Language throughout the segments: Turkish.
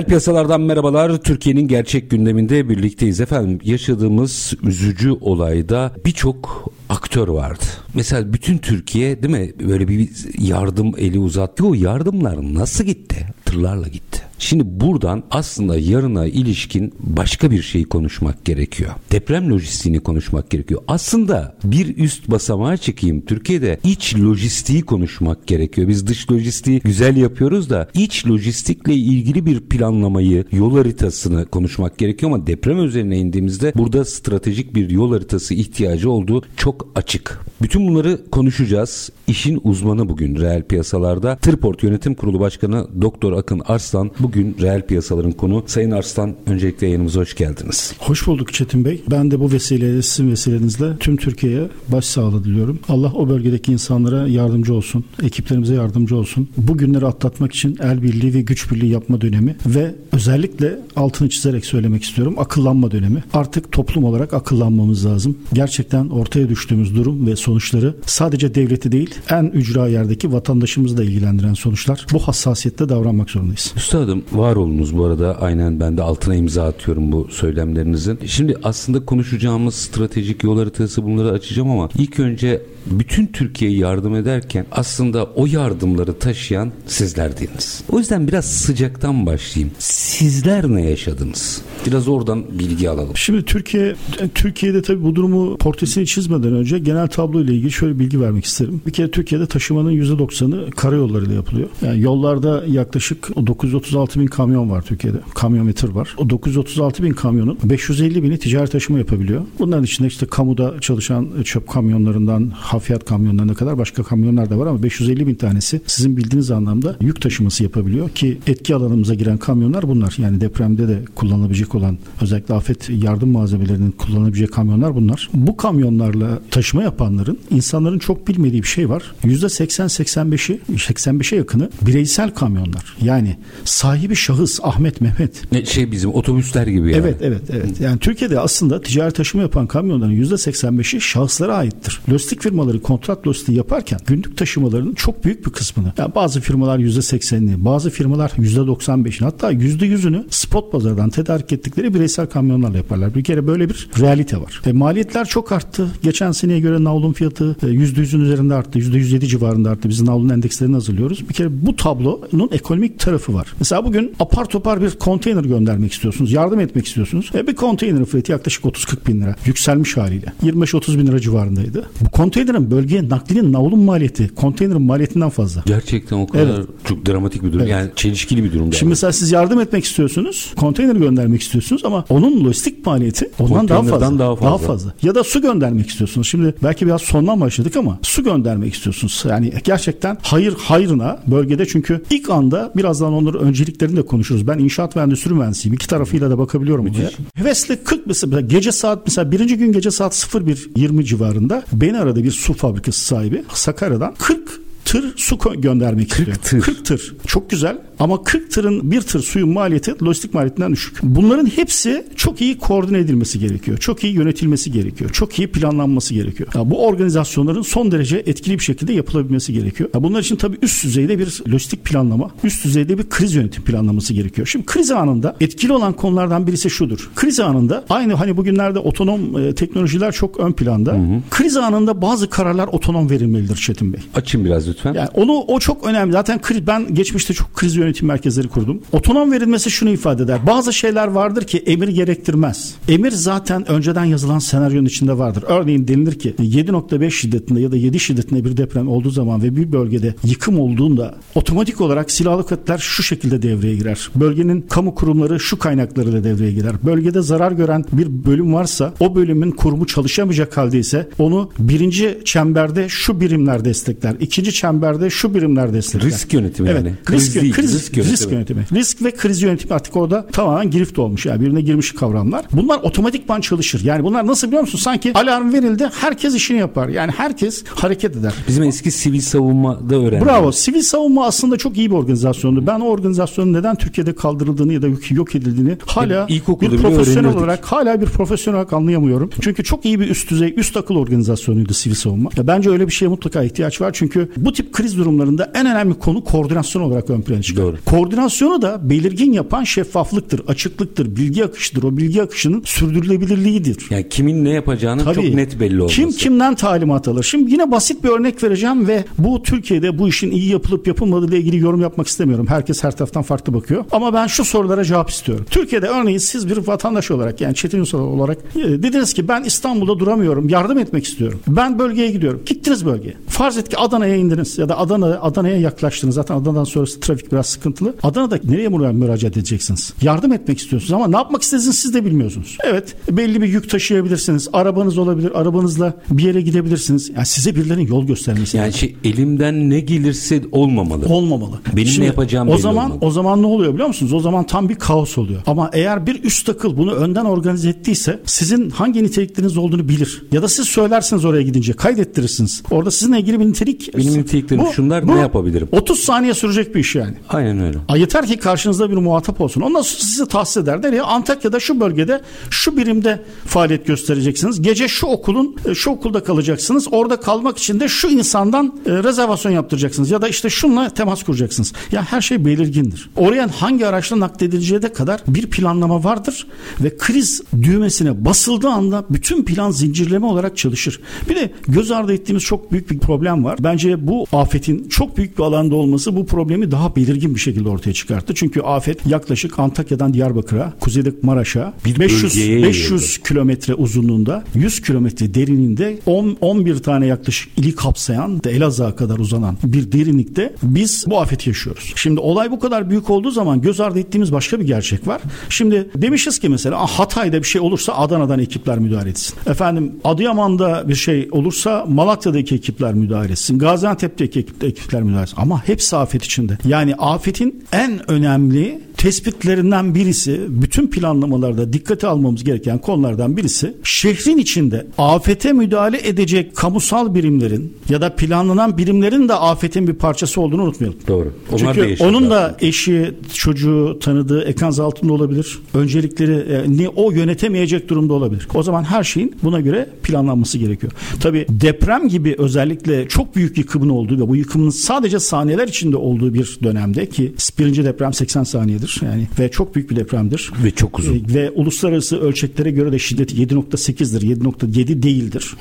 Reel piyasalardan merhabalar. Türkiye'nin gerçek gündeminde birlikteyiz efendim. Yaşadığımız üzücü olayda birçok aktör vardı. Mesela bütün Türkiye değil mi böyle bir yardım eli uzattı. O yardımlar nasıl gitti? Tırlarla gitti. Şimdi buradan aslında yarına ilişkin başka bir şeyi konuşmak gerekiyor. Deprem lojistiğini konuşmak gerekiyor. Aslında bir üst basamağa çıkayım. Türkiye'de iç lojistiği konuşmak gerekiyor. Biz dış lojistiği güzel yapıyoruz da iç lojistikle ilgili bir planlamayı, yol haritasını konuşmak gerekiyor ama deprem üzerine indiğimizde burada stratejik bir yol haritası ihtiyacı olduğu çok açık. Bütün bunları konuşacağız. İşin uzmanı bugün reel piyasalarda. Tırport Yönetim Kurulu Başkanı Doktor Akın Arslan bugün reel piyasaların konu. Sayın Arslan öncelikle yayınımıza hoş geldiniz. Hoş bulduk Çetin Bey. Ben de bu vesileyle sizin vesilenizle tüm Türkiye'ye başsağlığı diliyorum. Allah o bölgedeki insanlara yardımcı olsun. Ekiplerimize yardımcı olsun. Bu günleri atlatmak için el birliği ve güç birliği yapma dönemi ve özellikle altını çizerek söylemek istiyorum. Akıllanma dönemi. Artık toplum olarak akıllanmamız lazım. Gerçekten ortaya düştüğümüz durum ve sonuçları sadece devleti değil en ücra yerdeki vatandaşımızı da ilgilendiren sonuçlar. Bu hassasiyette davranmak zorundayız. Üstadım var olunuz bu arada aynen ben de altına imza atıyorum bu söylemlerinizin. Şimdi aslında konuşacağımız stratejik yol haritası bunları açacağım ama ilk önce bütün Türkiye'ye yardım ederken aslında o yardımları taşıyan sizlerdiniz. O yüzden biraz sıcaktan başlayayım. Sizler ne yaşadınız? Biraz oradan bilgi alalım. Şimdi Türkiye Türkiye'de tabii bu durumu portresini çizmeden önce genel tablo ile ilgili şöyle bilgi vermek isterim. Bir kere Türkiye'de taşımanın %90'ı karayollarıyla yapılıyor. Yani yollarda yaklaşık 936 bin kamyon var Türkiye'de. Kamyometre var. O 936 bin kamyonun 550 bini ticari taşıma yapabiliyor. Bunların içinde işte kamuda çalışan çöp kamyonlarından hafiyat kamyonlarına kadar başka kamyonlar da var ama 550 bin tanesi sizin bildiğiniz anlamda yük taşıması yapabiliyor ki etki alanımıza giren kamyonlar bunlar. Yani depremde de kullanılabilecek olan özellikle afet yardım malzemelerinin kullanılabileceği kamyonlar bunlar. Bu kamyonlarla taşıma yapanların insanların çok bilmediği bir şey var. %80-85'i 85'e yakını bireysel kamyonlar. Yani sahibi şahıs Ahmet Mehmet. Ne şey bizim otobüsler gibi yani. Evet evet evet. Yani Türkiye'de aslında ticari taşıma yapan kamyonların %85'i şahıslara aittir. Lojistik firmaları kontrat lojistiği yaparken günlük taşımalarının çok büyük bir kısmını yani bazı firmalar %80'ini bazı firmalar %95'ini hatta %100'ünü spot pazardan tedarik ettikleri bireysel kamyonlarla yaparlar. Bir kere böyle bir realite var. E, maliyetler çok arttı. Geçen seneye göre navlun fiyatı e, %100'ün üzerinde arttı. %107 civarında arttı. Biz navlun endekslerini hazırlıyoruz. Bir kere bu tablonun ekonomik tarafı var. Mesela bugün apar topar bir konteyner göndermek istiyorsunuz. Yardım etmek istiyorsunuz. E, bir konteynerin fiyatı yaklaşık 30-40 bin lira. Yükselmiş haliyle. 25-30 bin lira civarındaydı. Bu konteynerin bölgeye naklinin navlun maliyeti konteynerin maliyetinden fazla. Gerçekten o kadar Evet. çok dramatik bir durum. Evet. Yani çelişkili bir durum. Şimdi mesela siz yardım etmek istiyorsunuz. Konteyner göndermek istiyorsunuz ama onun lojistik maliyeti ondan daha fazla. daha fazla. Daha fazla. Ya da su göndermek istiyorsunuz. Şimdi belki biraz sondan başladık ama su göndermek istiyorsunuz. Yani gerçekten hayır hayrına bölgede çünkü ilk anda birazdan onların önceliklerini de konuşuruz. Ben inşaat ve endüstri mühendisiyim. İki tarafıyla da bakabiliyorum olaya. Hevesli 40 mesela gece saat mesela birinci gün gece saat 01.20 civarında beni aradı bir su fabrikası sahibi Sakarya'dan 40 tır su göndermek istiyor. tır. 40 tır. Çok güzel ama 40 tırın bir tır suyun maliyeti lojistik maliyetinden düşük. Bunların hepsi çok iyi koordine edilmesi gerekiyor. Çok iyi yönetilmesi gerekiyor. Çok iyi planlanması gerekiyor. Ya bu organizasyonların son derece etkili bir şekilde yapılabilmesi gerekiyor. Ya bunlar için tabii üst düzeyde bir lojistik planlama, üst düzeyde bir kriz yönetim planlaması gerekiyor. Şimdi kriz anında etkili olan konulardan birisi şudur. Kriz anında aynı hani bugünlerde otonom e, teknolojiler çok ön planda. Kriz anında bazı kararlar otonom verilmelidir Çetin Bey. Açın biraz lütfen. Yani onu o çok önemli. Zaten kriz, ben geçmişte çok kriz yönetimi yönetim merkezleri kurdum. Otonom verilmesi şunu ifade eder. Bazı şeyler vardır ki emir gerektirmez. Emir zaten önceden yazılan senaryonun içinde vardır. Örneğin denilir ki 7.5 şiddetinde ya da 7 şiddetinde bir deprem olduğu zaman ve bir bölgede yıkım olduğunda otomatik olarak silahlı kuvvetler şu şekilde devreye girer. Bölgenin kamu kurumları şu kaynaklarıyla devreye girer. Bölgede zarar gören bir bölüm varsa o bölümün kurumu çalışamayacak haldeyse onu birinci çemberde şu birimler destekler. ikinci çemberde şu birimler destekler. Risk yönetimi evet. yani. Kriz, Kriz kriz, risk yönetimi. risk yönetimi. Risk ve kriz yönetimi artık orada tamamen girift olmuş. Yani birbirine girmiş kavramlar. Bunlar otomatikman çalışır. Yani bunlar nasıl biliyor musun? Sanki alarm verildi herkes işini yapar. Yani herkes hareket eder. Bizim eski sivil savunmada öğrendik. Bravo. Sivil savunma aslında çok iyi bir organizasyondu. Ben o organizasyonun neden Türkiye'de kaldırıldığını ya da yok edildiğini hala bir profesyonel olarak hala bir profesyonel olarak anlayamıyorum. Çünkü çok iyi bir üst düzey, üst akıl organizasyonuydu sivil savunma. Ya bence öyle bir şeye mutlaka ihtiyaç var. Çünkü bu tip kriz durumlarında en önemli konu koordinasyon olarak ön plana çıkar. Doğru. Koordinasyonu da belirgin yapan şeffaflıktır, açıklıktır, bilgi akışıdır. O bilgi akışının sürdürülebilirliğidir. Yani kimin ne yapacağının Tabii. çok net belli olması. Kim kimden talimat alır? Şimdi yine basit bir örnek vereceğim ve bu Türkiye'de bu işin iyi yapılıp yapılmadığı ile ilgili yorum yapmak istemiyorum. Herkes her taraftan farklı bakıyor. Ama ben şu sorulara cevap istiyorum. Türkiye'de örneğin siz bir vatandaş olarak yani Çetin Ünsal olarak e, dediniz ki ben İstanbul'da duramıyorum. Yardım etmek istiyorum. Ben bölgeye gidiyorum. Gittiniz bölgeye. Farz et ki Adana'ya indiniz ya da Adana Adana'ya yaklaştınız. Zaten Adana'dan sonrası trafik biraz sıkıntılı. Adana'da nereye müra- müracaat edeceksiniz? Yardım etmek istiyorsunuz ama ne yapmak istediğinizi siz de bilmiyorsunuz. Evet belli bir yük taşıyabilirsiniz. Arabanız olabilir. Arabanızla bir yere gidebilirsiniz. Yani size birilerinin yol göstermesi Yani şey elimden ne gelirse olmamalı. olmamalı. Benim ne yapacağım o zaman olmalı. o zaman ne oluyor biliyor musunuz? O zaman tam bir kaos oluyor. Ama eğer bir üst akıl bunu önden organize ettiyse sizin hangi nitelikleriniz olduğunu bilir. Ya da siz söylersiniz oraya gidince kaydettirirsiniz. Orada sizinle ilgili bir nitelik. Benim niteliklerim şunlar, ne yapabilirim? 30 saniye sürecek bir iş yani. Aynen öyle. Ay Yeter ki karşınızda bir muhatap olsun. Ondan sonra sizi tahsis eder. Der ya Antakya'da şu bölgede şu birimde faaliyet göstereceksiniz. Gece şu okulun e, şu okulda kalacaksınız. Orada kalmak için de şu insandan e, rezervasyon yaptıracaksınız. Ya da işte şunla temas kuracaksınız. Ya her şey belirgindir. Oraya hangi araçla nakledileceği de kadar bir planlama vardır ve kriz düğmesine basıldığı anda bütün plan zincirleme olarak çalışır. Bir de göz ardı ettiğimiz çok büyük bir problem var. Bence bu afetin çok büyük bir alanda olması bu problemi daha belirgin bir şekilde ortaya çıkarttı. Çünkü afet yaklaşık Antakya'dan Diyarbakır'a, kuzeydeki Maraş'a Bir 500 bölgeye 500 kilometre uzunluğunda, 100 kilometre derinliğinde 10 11 tane yaklaşık ili kapsayan da Elazığ'a kadar uzanan bir derinlikte biz bu afeti yaşıyoruz. Şimdi olay bu kadar büyük olduğu zaman göz ardı ettiğimiz başka bir gerçek var. Şimdi demişiz ki mesela "Ah, Hatay'da bir şey olursa Adana'dan ekipler müdahale etsin. Efendim Adıyaman'da bir şey olursa Malatya'daki ekipler müdahale etsin. Gaziantep'teki ekip- ekipler müdahale etsin. Ama hepsi afet içinde. Yani afetin en önemli tespitlerinden birisi bütün planlamalarda dikkate almamız gereken konulardan birisi şehrin içinde afete müdahale edecek kamusal birimlerin ya da planlanan birimlerin de afetin bir parçası olduğunu unutmayalım. Doğru. Onlar da Çünkü yaşadılar. onun da eşi, çocuğu, tanıdığı ekans altında olabilir. Öncelikleri e, ni o yönetemeyecek durumda olabilir. O zaman her şeyin buna göre planlanması gerekiyor. Tabii deprem gibi özellikle çok büyük yıkımın olduğu ve bu yıkımın sadece saniyeler içinde olduğu bir dönemde ki birinci deprem 80 saniyedir yani ve çok büyük bir depremdir. Ve çok uzun. E, ve uluslararası ölçeklere göre de şiddeti 7.8'dir. 7.7 değildir.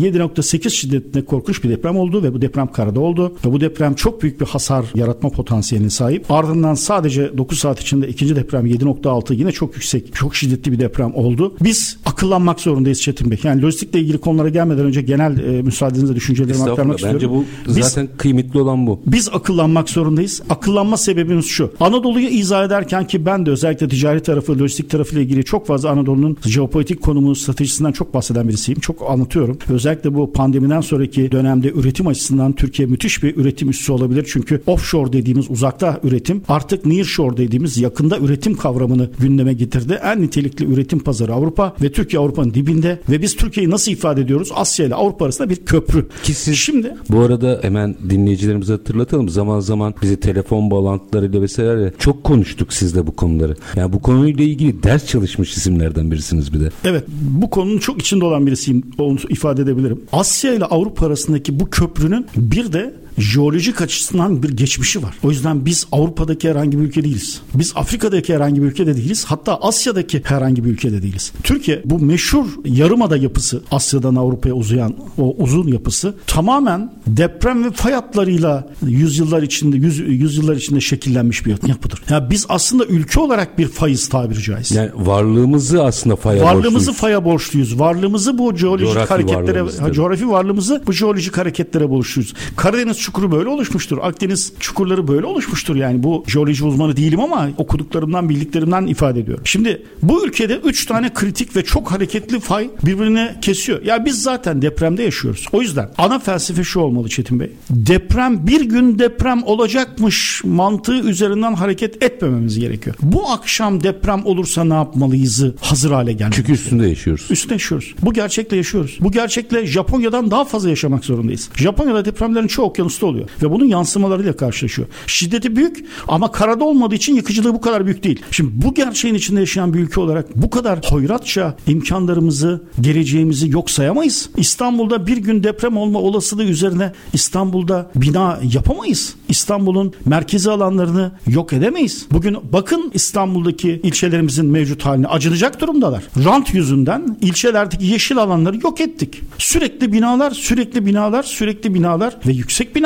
7.8 şiddetinde korkunç bir deprem oldu ve bu deprem karada oldu. Ve bu deprem çok büyük bir hasar yaratma potansiyeline sahip. Ardından sadece 9 saat içinde ikinci deprem 7.6 yine çok yüksek, çok şiddetli bir deprem oldu. Biz akıllanmak zorundayız Çetin Bey. Yani lojistikle ilgili konulara gelmeden önce genel e, müsaadenizle düşüncelerimi aktarmak istiyorum. Bence bu Biz- zaten kıymetli olan bu. biz akıllanmak zorundayız. Akıllanma sebebimiz şu. Anadolu'yu izah ederken ki ben de özellikle ticari tarafı, lojistik tarafıyla ilgili çok fazla Anadolu'nun jeopolitik konumu, stratejisinden çok bahseden birisiyim. Çok anlatıyorum. Özellikle bu pandemiden sonraki dönemde üretim açısından Türkiye müthiş bir üretim üssü olabilir. Çünkü offshore dediğimiz uzakta üretim artık nearshore dediğimiz yakında üretim kavramını gündeme getirdi. En nitelikli üretim pazarı Avrupa ve Türkiye Avrupa'nın dibinde ve biz Türkiye'yi nasıl ifade ediyoruz? Asya ile Avrupa arasında bir köprü. Ki siz- Şimdi Bu arada hemen dinleyicilerimize hatırlatalım. Zaman zaman bizi telefon bağlantılarıyla vesaire çok konuştuk sizle bu konuları. Yani bu konuyla ilgili ders çalışmış isimlerden birisiniz bir de. Evet bu konunun çok içinde olan birisiyim onu ifade edebilirim. Asya ile Avrupa arasındaki bu köprünün bir de jeolojik açısından bir geçmişi var. O yüzden biz Avrupa'daki herhangi bir ülke değiliz. Biz Afrika'daki herhangi bir ülkede değiliz. Hatta Asya'daki herhangi bir ülkede değiliz. Türkiye bu meşhur yarımada yapısı Asya'dan Avrupa'ya uzayan o uzun yapısı tamamen deprem ve fay hatlarıyla yüzyıllar içinde yüz, yüzyıllar içinde şekillenmiş bir yapıdır. Ya yani biz aslında ülke olarak bir fayız tabiri caizse. Yani varlığımızı aslında faya Varlığımızı borçluyuz. faya borçluyuz. Varlığımızı bu jeolojik Coğrafi hareketlere, varlığımız coğrafi varlığımızı bu jeolojik hareketlere borçluyuz. Karadeniz çukuru böyle oluşmuştur. Akdeniz çukurları böyle oluşmuştur. Yani bu jeoloji uzmanı değilim ama okuduklarımdan, bildiklerimden ifade ediyorum. Şimdi bu ülkede 3 tane kritik ve çok hareketli fay birbirine kesiyor. Ya biz zaten depremde yaşıyoruz. O yüzden ana felsefe şu olmalı Çetin Bey. Deprem bir gün deprem olacakmış mantığı üzerinden hareket etmememiz gerekiyor. Bu akşam deprem olursa ne yapmalıyızı hazır hale gelmeliyiz. Çünkü üstünde yaşıyoruz. Üstüne yaşıyoruz. Bu gerçekle yaşıyoruz. Bu gerçekle Japonya'dan daha fazla yaşamak zorundayız. Japonya'da depremlerin çoğu okyanusta oluyor. Ve bunun yansımalarıyla karşılaşıyor. Şiddeti büyük ama karada olmadığı için yıkıcılığı bu kadar büyük değil. Şimdi bu gerçeğin içinde yaşayan bir ülke olarak bu kadar hoyratça imkanlarımızı, geleceğimizi yok sayamayız. İstanbul'da bir gün deprem olma olasılığı üzerine İstanbul'da bina yapamayız. İstanbul'un merkezi alanlarını yok edemeyiz. Bugün bakın İstanbul'daki ilçelerimizin mevcut haline acınacak durumdalar. Rant yüzünden ilçelerdeki yeşil alanları yok ettik. Sürekli binalar, sürekli binalar, sürekli binalar ve yüksek binalar.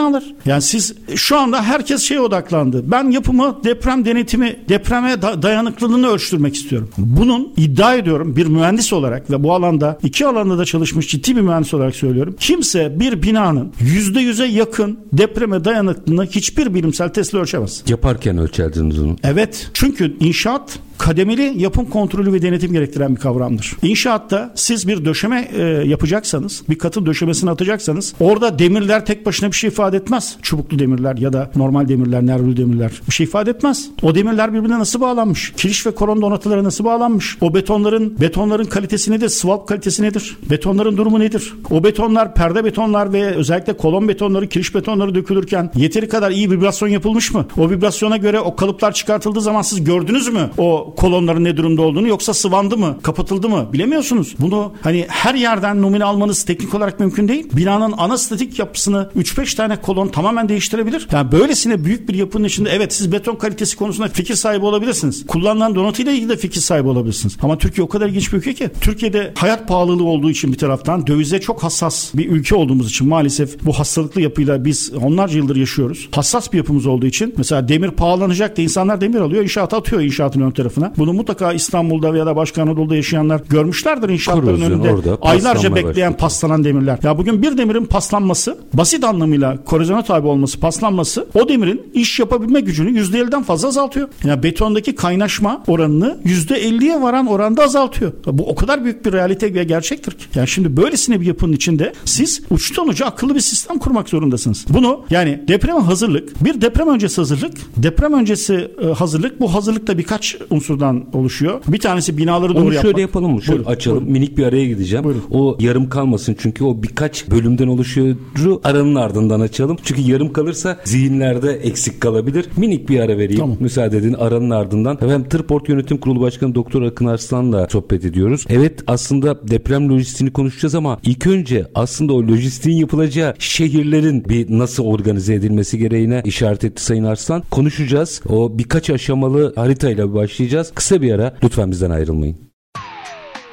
Yani siz şu anda herkes şeye odaklandı. Ben yapımı deprem denetimi, depreme da- dayanıklılığını ölçtürmek istiyorum. Bunun iddia ediyorum bir mühendis olarak ve bu alanda iki alanda da çalışmış ciddi bir mühendis olarak söylüyorum. Kimse bir binanın yüzde yüze yakın depreme dayanıklılığını hiçbir bilimsel testle ölçemez. Yaparken ölçerdiniz onu. Evet. Çünkü inşaat kademeli yapım kontrolü ve denetim gerektiren bir kavramdır. İnşaatta siz bir döşeme e, yapacaksanız, bir katın döşemesini atacaksanız orada demirler tek başına bir şey ifade etmez. Çubuklu demirler ya da normal demirler, nervli demirler bir şey ifade etmez. O demirler birbirine nasıl bağlanmış? Kiriş ve koron donatıları nasıl bağlanmış? O betonların betonların kalitesi nedir? Swap kalitesi nedir? Betonların durumu nedir? O betonlar, perde betonlar ve özellikle kolon betonları, kiriş betonları dökülürken yeteri kadar iyi vibrasyon yapılmış mı? O vibrasyona göre o kalıplar çıkartıldığı zaman siz gördünüz mü o kolonların ne durumda olduğunu yoksa sıvandı mı, kapatıldı mı bilemiyorsunuz. Bunu hani her yerden numune almanız teknik olarak mümkün değil. Binanın ana statik yapısını 3-5 tane kolon tamamen değiştirebilir. Yani böylesine büyük bir yapının içinde evet siz beton kalitesi konusunda fikir sahibi olabilirsiniz. Kullanılan donatıyla ilgili de fikir sahibi olabilirsiniz. Ama Türkiye o kadar ilginç bir ülke ki. Türkiye'de hayat pahalılığı olduğu için bir taraftan dövize çok hassas bir ülke olduğumuz için maalesef bu hastalıklı yapıyla biz onlarca yıldır yaşıyoruz. Hassas bir yapımız olduğu için mesela demir pahalanacak da insanlar demir alıyor inşaata atıyor inşaatın ön tarafına. Bunu mutlaka İstanbul'da veya da başka Anadolu'da yaşayanlar görmüşlerdir inşaatların önünde. orada, aylarca bekleyen başladı. paslanan demirler. Ya bugün bir demirin paslanması basit anlamıyla korozyona tabi olması, paslanması o demirin iş yapabilme gücünü %50'den fazla azaltıyor. Yani betondaki kaynaşma oranını %50'ye varan oranda azaltıyor. Bu o kadar büyük bir realite ve gerçektir ki. Yani şimdi böylesine bir yapının içinde siz uçtan uca akıllı bir sistem kurmak zorundasınız. Bunu yani depreme hazırlık, bir deprem öncesi hazırlık, deprem öncesi e, hazırlık bu hazırlıkta birkaç unsurdan oluşuyor. Bir tanesi binaları doğru Onu yapmak. şöyle yapalım mı? Şöyle Buyurun, açalım. buyurun. Minik bir araya gideceğim. Buyurun. O yarım kalmasın çünkü o birkaç bölümden oluşuyor. Aranın ardından açalım. Çünkü yarım kalırsa zihinlerde eksik kalabilir. Minik bir ara vereyim. Tamam. Müsaade edin aranın ardından. Efendim Tırport Yönetim Kurulu Başkanı Doktor Akın Arslan'la sohbet ediyoruz. Evet aslında deprem lojistiğini konuşacağız ama ilk önce aslında o lojistiğin yapılacağı şehirlerin bir nasıl organize edilmesi gereğine işaret etti Sayın Arslan. Konuşacağız. O birkaç aşamalı haritayla başlayacağız. Kısa bir ara. Lütfen bizden ayrılmayın.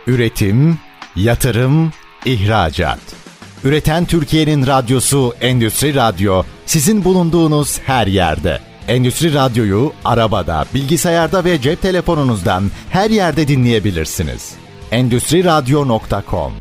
Üretim, yatırım, ihracat. Üreten Türkiye'nin radyosu Endüstri Radyo sizin bulunduğunuz her yerde. Endüstri Radyo'yu arabada, bilgisayarda ve cep telefonunuzdan her yerde dinleyebilirsiniz. Endüstri Radyo.com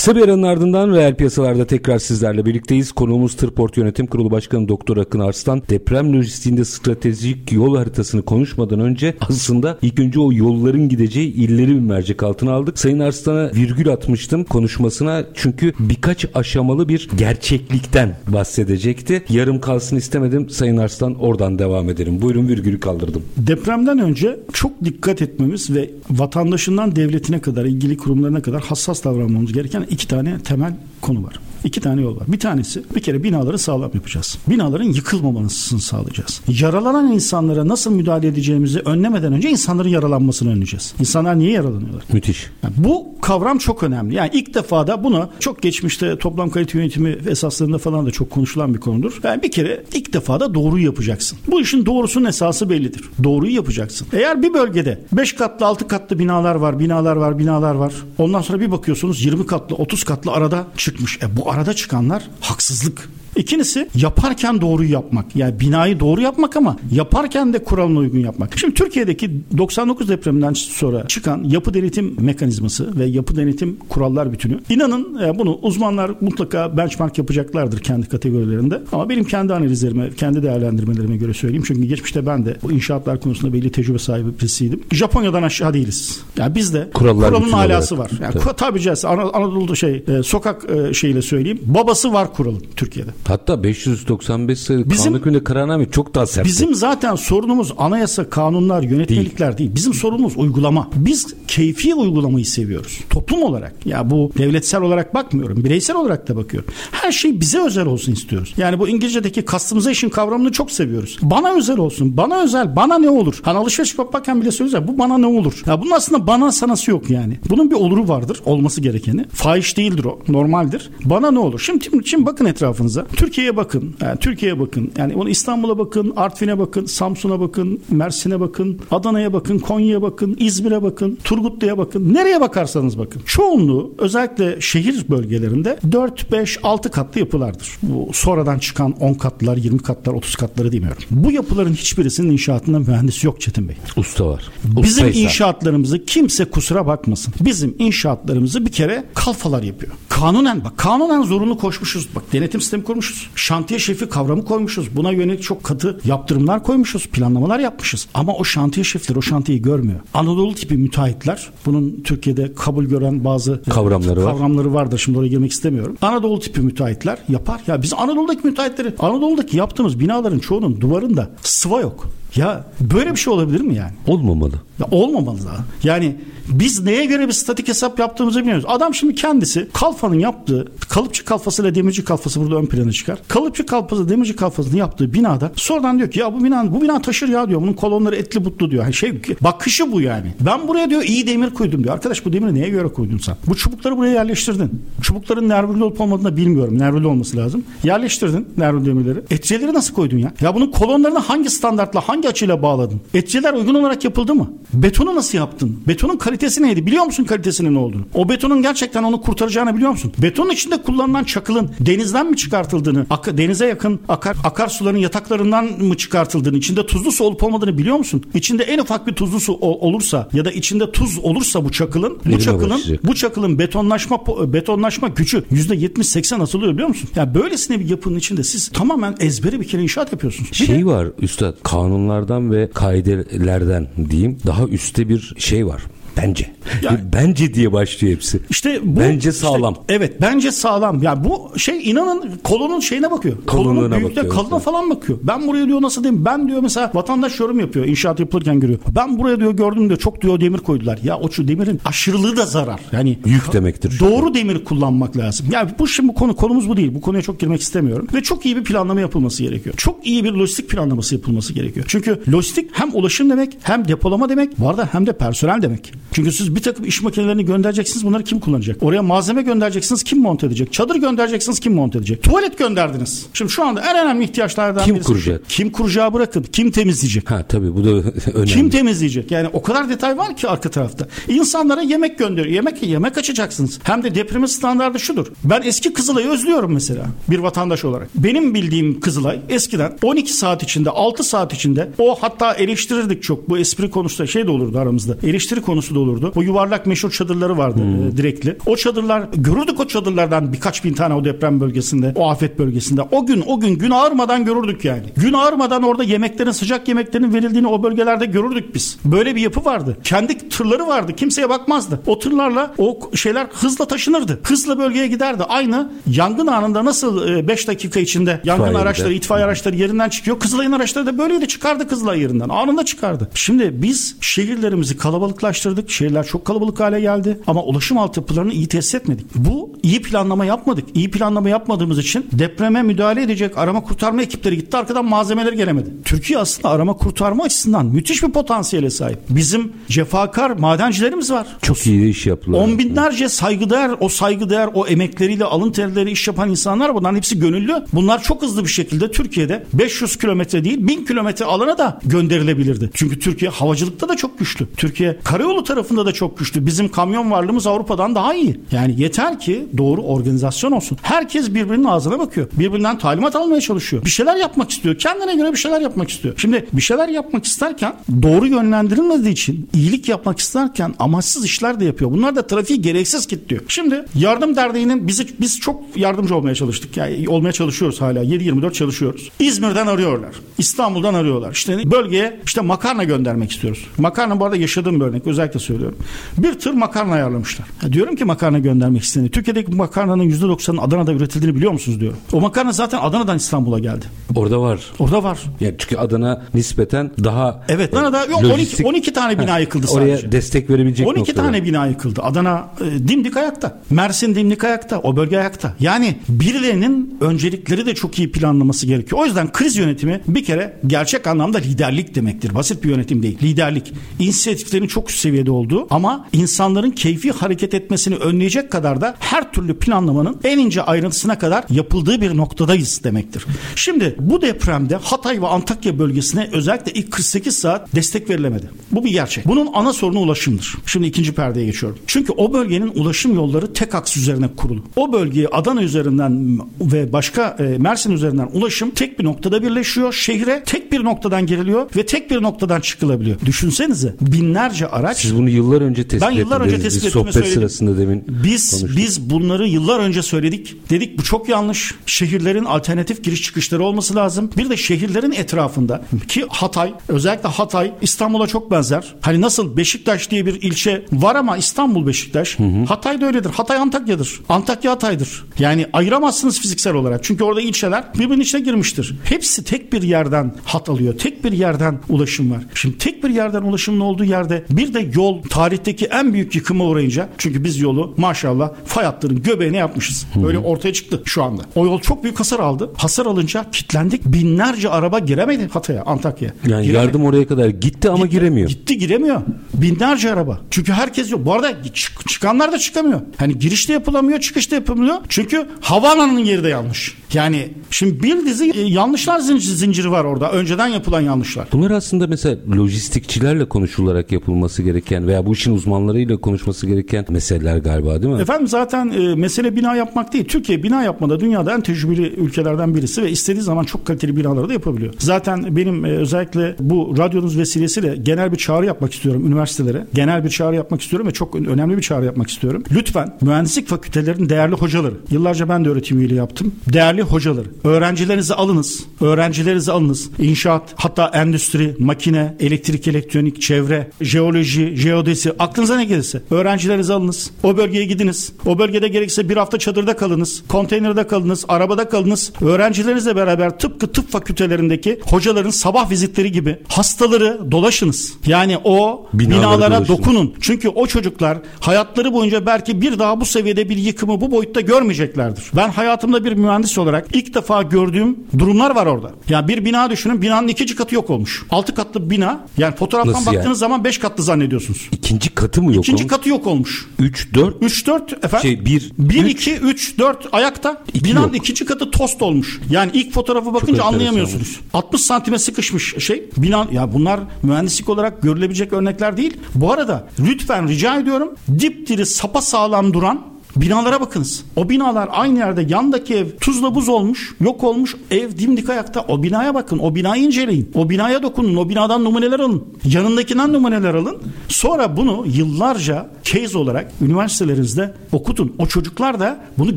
Kısa bir aranın ardından reel piyasalarda tekrar sizlerle birlikteyiz. Konuğumuz Tırport Yönetim Kurulu Başkanı Doktor Akın Arslan. Deprem lojistiğinde stratejik yol haritasını konuşmadan önce aslında ilk önce o yolların gideceği illeri bir mercek altına aldık. Sayın Arslan'a virgül atmıştım konuşmasına çünkü birkaç aşamalı bir gerçeklikten bahsedecekti. Yarım kalsın istemedim. Sayın Arslan oradan devam edelim. Buyurun virgülü kaldırdım. Depremden önce çok dikkat etmemiz ve vatandaşından devletine kadar, ilgili kurumlarına kadar hassas davranmamız gereken iki tane temel konu var. İki tane yol var. Bir tanesi bir kere binaları sağlam yapacağız. Binaların yıkılmamasını sağlayacağız. Yaralanan insanlara nasıl müdahale edeceğimizi önlemeden önce insanların yaralanmasını önleyeceğiz. İnsanlar niye yaralanıyorlar? Müthiş. Yani bu kavram çok önemli. Yani ilk defa da bunu çok geçmişte toplam kalite yönetimi esaslarında falan da çok konuşulan bir konudur. Yani bir kere ilk defa da doğruyu yapacaksın. Bu işin doğrusunun esası bellidir. Doğruyu yapacaksın. Eğer bir bölgede 5 katlı 6 katlı binalar var, binalar var, binalar var. Ondan sonra bir bakıyorsunuz 20 katlı 30 katlı arada çıkmış. E bu arada çıkanlar haksızlık. İkincisi yaparken doğruyu yapmak. Yani binayı doğru yapmak ama yaparken de kuralına uygun yapmak. Şimdi Türkiye'deki 99 depreminden sonra çıkan yapı denetim mekanizması ve yapı denetim kurallar bütünü. İnanın e, bunu uzmanlar mutlaka benchmark yapacaklardır kendi kategorilerinde. Ama benim kendi analizlerime, kendi değerlendirmelerime göre söyleyeyim. Çünkü geçmişte ben de bu inşaatlar konusunda belli tecrübe sahibi birisiydim. Japonya'dan aşağı değiliz. Yani bizde Kurallar kuralın alası olarak. var. Yani Tabii. tabii, caizse Ana- Anadolu'da şey e, sokak e, şeyiyle söyleyeyim. Babası var kuralın Türkiye'de. Hatta 595 sayılı Bizim- kanun hükmünde kararname çok daha sert. Bizim zaten sorunumuz anayasa, kanunlar, yönetmelikler değil. Bizim sorunumuz uygulama. Biz keyfi uygulamayı seviyoruz. Toplum olarak. Ya bu devletsel olarak bakmıyorum. Bireysel olarak da bakıyorum. Her şey bize özel olsun istiyoruz. Yani bu İngilizce'deki customization kavramını çok seviyoruz. Bana özel olsun. Bana özel. Bana ne olur? Hani alışveriş yaparken bile söylüyoruz ya bu bana ne olur? Ya bunun aslında bana sanası yok yani. Bunun bir oluru vardır. Olması gerekeni. Fahiş değildir o. Normaldir. Bana ne olur? Şimdi, şimdi bakın etrafınıza. Türkiye'ye bakın. Yani Türkiye'ye bakın. Yani onu İstanbul'a bakın, Artvin'e bakın, Samsun'a bakın, Mersin'e bakın, Adana'ya bakın, Konya'ya bakın, İzmir'e bakın, Turgutlu'ya bakın. Nereye bakarsanız bakın. Çoğunluğu özellikle şehir bölgelerinde 4, 5, 6 katlı yapılardır. Bu sonradan çıkan 10 katlılar, 20 katlar, 30 katları demiyorum. Bu yapıların hiçbirisinin inşaatında mühendis yok Çetin Bey. Usta var. Bizim Ustaysa. inşaatlarımızı kimse kusura bakmasın. Bizim inşaatlarımızı bir kere kalfalar yapıyor. Kanunen bak kanunen zorunlu koşmuşuz. Bak denetim sistemi kurmuşuz. Şantiye şefi kavramı koymuşuz. Buna yönelik çok katı yaptırımlar koymuşuz. Planlamalar yapmışız. Ama o şantiye şefleri o şantiyeyi görmüyor. Anadolu tipi müteahhitler bunun Türkiye'de kabul gören bazı e, Kavramları var. kavramları vardır. Şimdi oraya girmek istemiyorum. Anadolu tipi müteahhitler yapar. Ya biz Anadolu'daki müteahhitleri Anadolu'daki yaptığımız binaların çoğunun duvarında sıva yok. Ya böyle bir şey olabilir mi yani? Olmamalı. Ya olmamalı da. Yani biz neye göre bir statik hesap yaptığımızı bilmiyoruz. Adam şimdi kendisi kalfanın yaptığı kalıpçı kalfasıyla demirci kalfası burada ön plana çıkar. Kalıpçı kalfası demirci kalfasını yaptığı binada sonradan diyor ki ya bu bina bu bina taşır ya diyor. Bunun kolonları etli butlu diyor. Hani şey bakışı bu yani. Ben buraya diyor iyi demir koydum diyor. Arkadaş bu demiri neye göre koydun sen? Bu çubukları buraya yerleştirdin. Çubukların nervürlü olup olmadığını bilmiyorum. Nervürlü olması lazım. Yerleştirdin nervürlü demirleri. Etçeleri nasıl koydun ya? Ya bunun kolonlarını hangi standartla hangi açıyla bağladın? Etçeler uygun olarak yapıldı mı? Betonu nasıl yaptın? Betonun kalitesi neydi? Biliyor musun kalitesinin ne olduğunu? O betonun gerçekten onu kurtaracağını biliyor musun? Betonun içinde kullanılan çakılın denizden mi çıkartıldığını, denize yakın akar, akarsuların yataklarından mı çıkartıldığını, içinde tuzlu su olup olmadığını biliyor musun? İçinde en ufak bir tuzlu su ol- olursa ya da içinde tuz olursa bu çakılın, bu Erime çakılın, başlayacak. bu çakılın betonlaşma betonlaşma gücü %70-80 atılıyor biliyor musun? Ya böylesine bir yapının içinde siz tamamen ezbere bir kere inşaat yapıyorsunuz. Bir de- Şey var üstad kanunlardan ve kaidelerden diyeyim daha üstte bir şey var. Bence. Yani- bence diye başlıyor hepsi. İşte bu Bence işte- sağlam. evet bence sağlam. Yani bu şey inanın kolonun şeyine bakıyor. Kolonluğuna Kolonun büyüklüğüne bakıyor kalına mesela. falan bakıyor. Ben buraya diyor nasıl diyeyim? Ben diyor mesela vatandaş yorum yapıyor. İnşaat yapılırken görüyor. Ben buraya diyor gördüm diyor çok diyor demir koydular. Ya o şu demirin aşırılığı da zarar. Yani Yük demektir. Doğru demir kullanmak lazım. Yani bu şimdi konu konumuz bu değil. Bu konuya çok girmek istemiyorum. Ve çok iyi bir planlama yapılması gerekiyor. Çok iyi bir lojistik planlaması yapılması gerekiyor. Çünkü lojistik hem ulaşım demek hem depolama demek bu arada hem de personel demek. Çünkü siz bir takım iş makinelerini göndereceksiniz bunları kim kullanacak? Oraya malzeme göndereceksiniz kim monte edecek? Çadır göndereceksiniz kim monte edecek? Tuvalet gönderdiniz. Şimdi şu anda en önemli ihtiyaçlardan Kim birisi. kuracak? Kim kuracağı bırakın. Kim temizleyecek? Ha tabii bu da önemli. Kim temizleyecek? Yani o kadar detay var ki arka tarafta. İnsanlara yemek gönderiyor. Yemek yemek açacaksınız. Hem de depremin standardı şudur. Ben eski Kızılay'ı özlüyorum mesela bir vatandaş olarak. Benim bildiğim Kızılay eskiden 12 saat içinde 6 saat içinde o hatta eleştirirdik çok. Bu espri konusunda şey de olurdu aramızda. Eleştiri konusu da olurdu. O yuvarlak meşhur çadırları vardı e, direkli. O çadırlar görürdük o çadırlardan birkaç bin tane o deprem bölgesinde, o afet bölgesinde. O gün o gün gün ağarmadan görürdük yani. Gün ağarmadan orada yemeklerin sıcak yemeklerin verildiğini o bölgelerde görürdük biz. Böyle bir yapı vardı. Kendi tırları vardı. Kimseye bakmazdı. O tırlarla o şeyler hızla taşınırdı. Hızla bölgeye giderdi. Aynı yangın anında nasıl 5 dakika içinde yangın İtfaiye araçları, itfaiye araçları yerinden çıkıyor. Kızılay'ın araçları da böyleydi. Çıkardı Kızılay yerinden. Anında çıkardı. Şimdi biz şehirlerimizi kalabalıklaştırdık. Şehirler çok kalabalık hale geldi. Ama ulaşım altyapılarını iyi tesis etmedik. Bu iyi planlama yapmadık. İyi planlama yapmadığımız için depreme müdahale edecek arama kurtarma ekipleri gitti. Arkadan malzemeler gelemedi. Türkiye aslında arama kurtarma açısından müthiş bir potansiyele sahip. Bizim cefakar madencilerimiz var. Çok iyi iş yaptılar. On binlerce saygıdeğer, o saygıdeğer, o emekleriyle, alın terileri iş yapan insanlar bunların hepsi gönüllü. Bunlar çok hızlı bir şekilde Türkiye'de 500 kilometre değil 1000 kilometre alana da gönderilebilirdi. Çünkü Türkiye havacılıkta da çok güçlü. Türkiye karayolu tarafında da çok güçlü. Bizim kamyon varlığımız Avrupa'dan daha iyi. Yani yeter ki doğru organizasyon olsun. Herkes birbirinin ağzına bakıyor. Birbirinden talimat almaya çalışıyor. Bir şeyler yapmak istiyor. Kendine göre bir şeyler yapmak istiyor. Şimdi bir şeyler yapmak isterken doğru yönlendirilmediği için iyilik yapmak isterken amaçsız işler de yapıyor. Bunlar da trafiği gereksiz kilitliyor. Şimdi yardım derneğinin bizi biz çok yardımcı olmaya çalıştık. Yani olmaya çalışıyoruz hala. 7-24 çalışıyoruz. İzmir'den arıyorlar. İstanbul'dan arıyorlar. İşte bölgeye işte makarna göndermek istiyoruz. Makarna bu arada yaşadığım bir örnek. Özellikle söylüyorum. Bir tır makarna ayarlamışlar. Ya diyorum ki makarna göndermek istediğini. Türkiye'deki makarnanın %90'ın Adana'da üretildiğini biliyor musunuz diyorum. O makarna zaten Adana'dan İstanbul'a geldi. Orada var. Orada var. Yani çünkü Adana nispeten daha Evet. Adana'da yok, 12, 12 tane bina yıkıldı Oraya sadece. destek verebilecek 12 noktada. tane bina yıkıldı. Adana e, dimdik ayakta. Mersin dimdik ayakta. O bölge ayakta. Yani birilerinin öncelikleri de çok iyi planlaması gerekiyor. O yüzden kriz yönetimi bir kere gerçek anlamda liderlik demektir. Basit bir yönetim değil. Liderlik. İnisiyatiflerin çok üst seviyede olduğu ama insanların keyfi hareket etmesini önleyecek kadar da her türlü planlamanın en ince ayrıntısına kadar yapıldığı bir noktadayız demektir. Şimdi bu depremde Hatay ve Antakya bölgesine özellikle ilk 48 saat destek verilemedi. Bu bir gerçek. Bunun ana sorunu ulaşımdır. Şimdi ikinci perdeye geçiyorum. Çünkü o bölgenin ulaşım yolları tek aks üzerine kurulu. O bölgeye Adana üzerinden ve başka e, Mersin üzerinden ulaşım tek bir noktada birleşiyor. Şehre tek bir noktadan giriliyor ve tek bir noktadan çıkılabiliyor. Düşünsenize binlerce araç Siz bunu yıllar önce tespit Ben yıllar önce tespit ettiğimi sohbet söyledim. sırasında demin Biz konuştuk. biz bunları yıllar önce söyledik. Dedik bu çok yanlış. Şehirlerin alternatif giriş çıkışları olması lazım. Bir de şehirlerin etrafında ki Hatay özellikle Hatay İstanbul'a çok benzer. Hani nasıl Beşiktaş diye bir ilçe var ama İstanbul Beşiktaş. Hatay da öyledir. Hatay Antakya'dır. Antakya Hatay'dır. Yani ayıramazsınız fiziksel olarak. Çünkü orada ilçeler birbirinin içine girmiştir. Hepsi tek bir yerden hat alıyor. Tek bir yerden ulaşım var. Şimdi tek bir yerden ulaşımın olduğu yerde bir de yol tarihteki en büyük yıkıma uğrayınca çünkü biz yolu maşallah fay hattının göbeğine yapmışız. Öyle ortaya çıktı şu anda. O yol çok büyük hasar aldı. Hasar alınca kilitlendik. Binlerce araba giremedi Hatay'a, Antakya'ya. yani Giremedi. yardım oraya kadar gitti ama giremiyor. Gitti giremiyor. Binlerce araba. Çünkü herkes yok. Bu arada çık- çıkanlar da çıkamıyor. Hani girişte yapılamıyor, çıkışta yapılmıyor. Çünkü havaalanının yeri de yanlış. Yani şimdi bir dizi e, yanlışlar zinciri, zinciri var orada. Önceden yapılan yanlışlar. Bunlar aslında mesela lojistikçilerle konuşularak yapılması gereken veya bu işin uzmanlarıyla konuşması gereken meseleler galiba değil mi? Efendim zaten e, mesele bina yapmak değil. Türkiye bina yapmada dünyada en tecrübeli ülkelerden birisi ve istediği zaman çok kaliteli binaları da yapabiliyor. Zaten benim e, özellikle bu radyonuz vesilesiyle genel bir çağrı yapmak istiyorum üniversitelere. Genel bir çağrı yapmak istiyorum ve çok önemli bir çağrı yapmak istiyorum. Lütfen mühendislik fakültelerinin değerli hocaları, yıllarca ben de öğretim üyeliği yaptım. Değerli hocaları, öğrencilerinizi alınız. Öğrencilerinizi alınız. İnşaat, hatta endüstri, makine, elektrik, elektronik, çevre, jeoloji, jeodesi, aklınıza ne gelirse öğrencilerinizi alınız. O bölgeye gidiniz. O bölgede gerekirse bir hafta çadırda kalınız. Konteynerde kalınız. Arabada kalınız. Öğrencilerinizle beraber tıpkı tıp fakültelerindeki hocaların sabah vizitleri gibi hastaları dolaşınız. Yani o Binaları binalara dolaşın. dokunun. Çünkü o çocuklar hayatları boyunca belki bir daha bu seviyede bir yıkımı bu boyutta görmeyeceklerdir. Ben hayatımda bir mühendis olarak ilk defa gördüğüm durumlar var orada. Yani bir bina düşünün binanın ikinci katı yok olmuş. Altı katlı bina yani fotoğraftan Nasıl baktığınız yani? zaman beş katlı zannediyorsunuz. İkinci katı mı yok İkinci onun? katı yok olmuş. 3 4 3 4 efendim. Şey, bir, 1 üç. 2 3 4 ayakta. İki Binanın yok. ikinci katı tost olmuş. Yani ilk fotoğrafı bakınca anlayamıyorsunuz. 60 santime sıkışmış şey. Bina ya bunlar mühendislik olarak görülebilecek örnekler değil. Bu arada lütfen rica ediyorum dipdiri sapa sağlam duran Binalara bakınız. O binalar aynı yerde yandaki ev tuzla buz olmuş, yok olmuş. Ev dimdik ayakta. O binaya bakın. O binayı inceleyin. O binaya dokunun. O binadan numuneler alın. Yanındakinden numuneler alın. Sonra bunu yıllarca case olarak üniversitelerinizde okutun. O çocuklar da bunu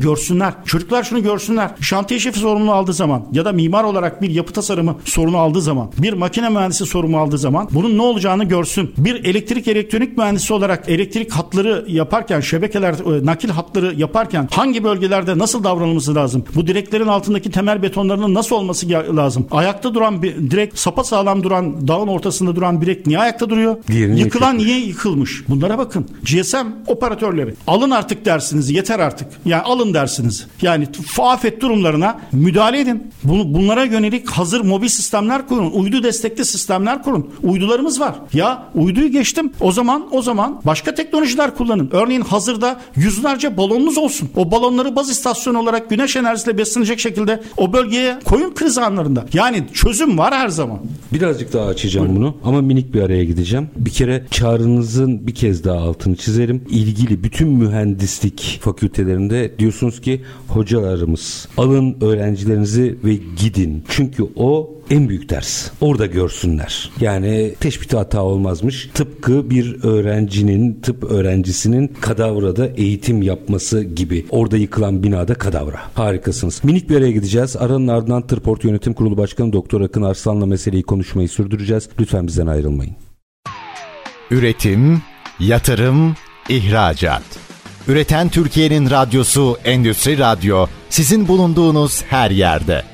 görsünler. Çocuklar şunu görsünler. Şantiye şefi sorumluluğu aldığı zaman ya da mimar olarak bir yapı tasarımı sorunu aldığı zaman, bir makine mühendisi sorumlu aldığı zaman bunun ne olacağını görsün. Bir elektrik elektronik mühendisi olarak elektrik hatları yaparken şebekeler, e, nakil hatları hatları yaparken hangi bölgelerde nasıl davranılması lazım? Bu direklerin altındaki temel betonlarının nasıl olması lazım? Ayakta duran bir direk sapa sağlam duran dağın ortasında duran direk niye ayakta duruyor? Diğerini Yıkılan yıkılmış. niye yıkılmış? Bunlara bakın. GSM operatörleri alın artık dersiniz yeter artık. Yani alın dersiniz. Yani afet durumlarına müdahale edin. Bunu, bunlara yönelik hazır mobil sistemler kurun. Uydu destekli sistemler kurun. Uydularımız var. Ya uyduyu geçtim. O zaman o zaman başka teknolojiler kullanın. Örneğin hazırda yüzlerce balonunuz olsun. O balonları baz istasyonu olarak güneş enerjisiyle beslenecek şekilde o bölgeye koyun kriz anlarında. Yani çözüm var her zaman. Birazcık daha açacağım bunu ama minik bir araya gideceğim. Bir kere çağrınızın bir kez daha altını çizerim. İlgili bütün mühendislik fakültelerinde diyorsunuz ki hocalarımız alın öğrencilerinizi ve gidin. Çünkü o en büyük ders. Orada görsünler. Yani teşbih hata olmazmış. Tıpkı bir öğrencinin, tıp öğrencisinin kadavrada eğitim yapması gibi. Orada yıkılan binada kadavra. Harikasınız. Minik bir araya gideceğiz. Aranın ardından Tırport Yönetim Kurulu Başkanı Doktor Akın Arslan'la meseleyi konuşmayı sürdüreceğiz. Lütfen bizden ayrılmayın. Üretim, yatırım, ihracat. Üreten Türkiye'nin radyosu Endüstri Radyo sizin bulunduğunuz her yerde.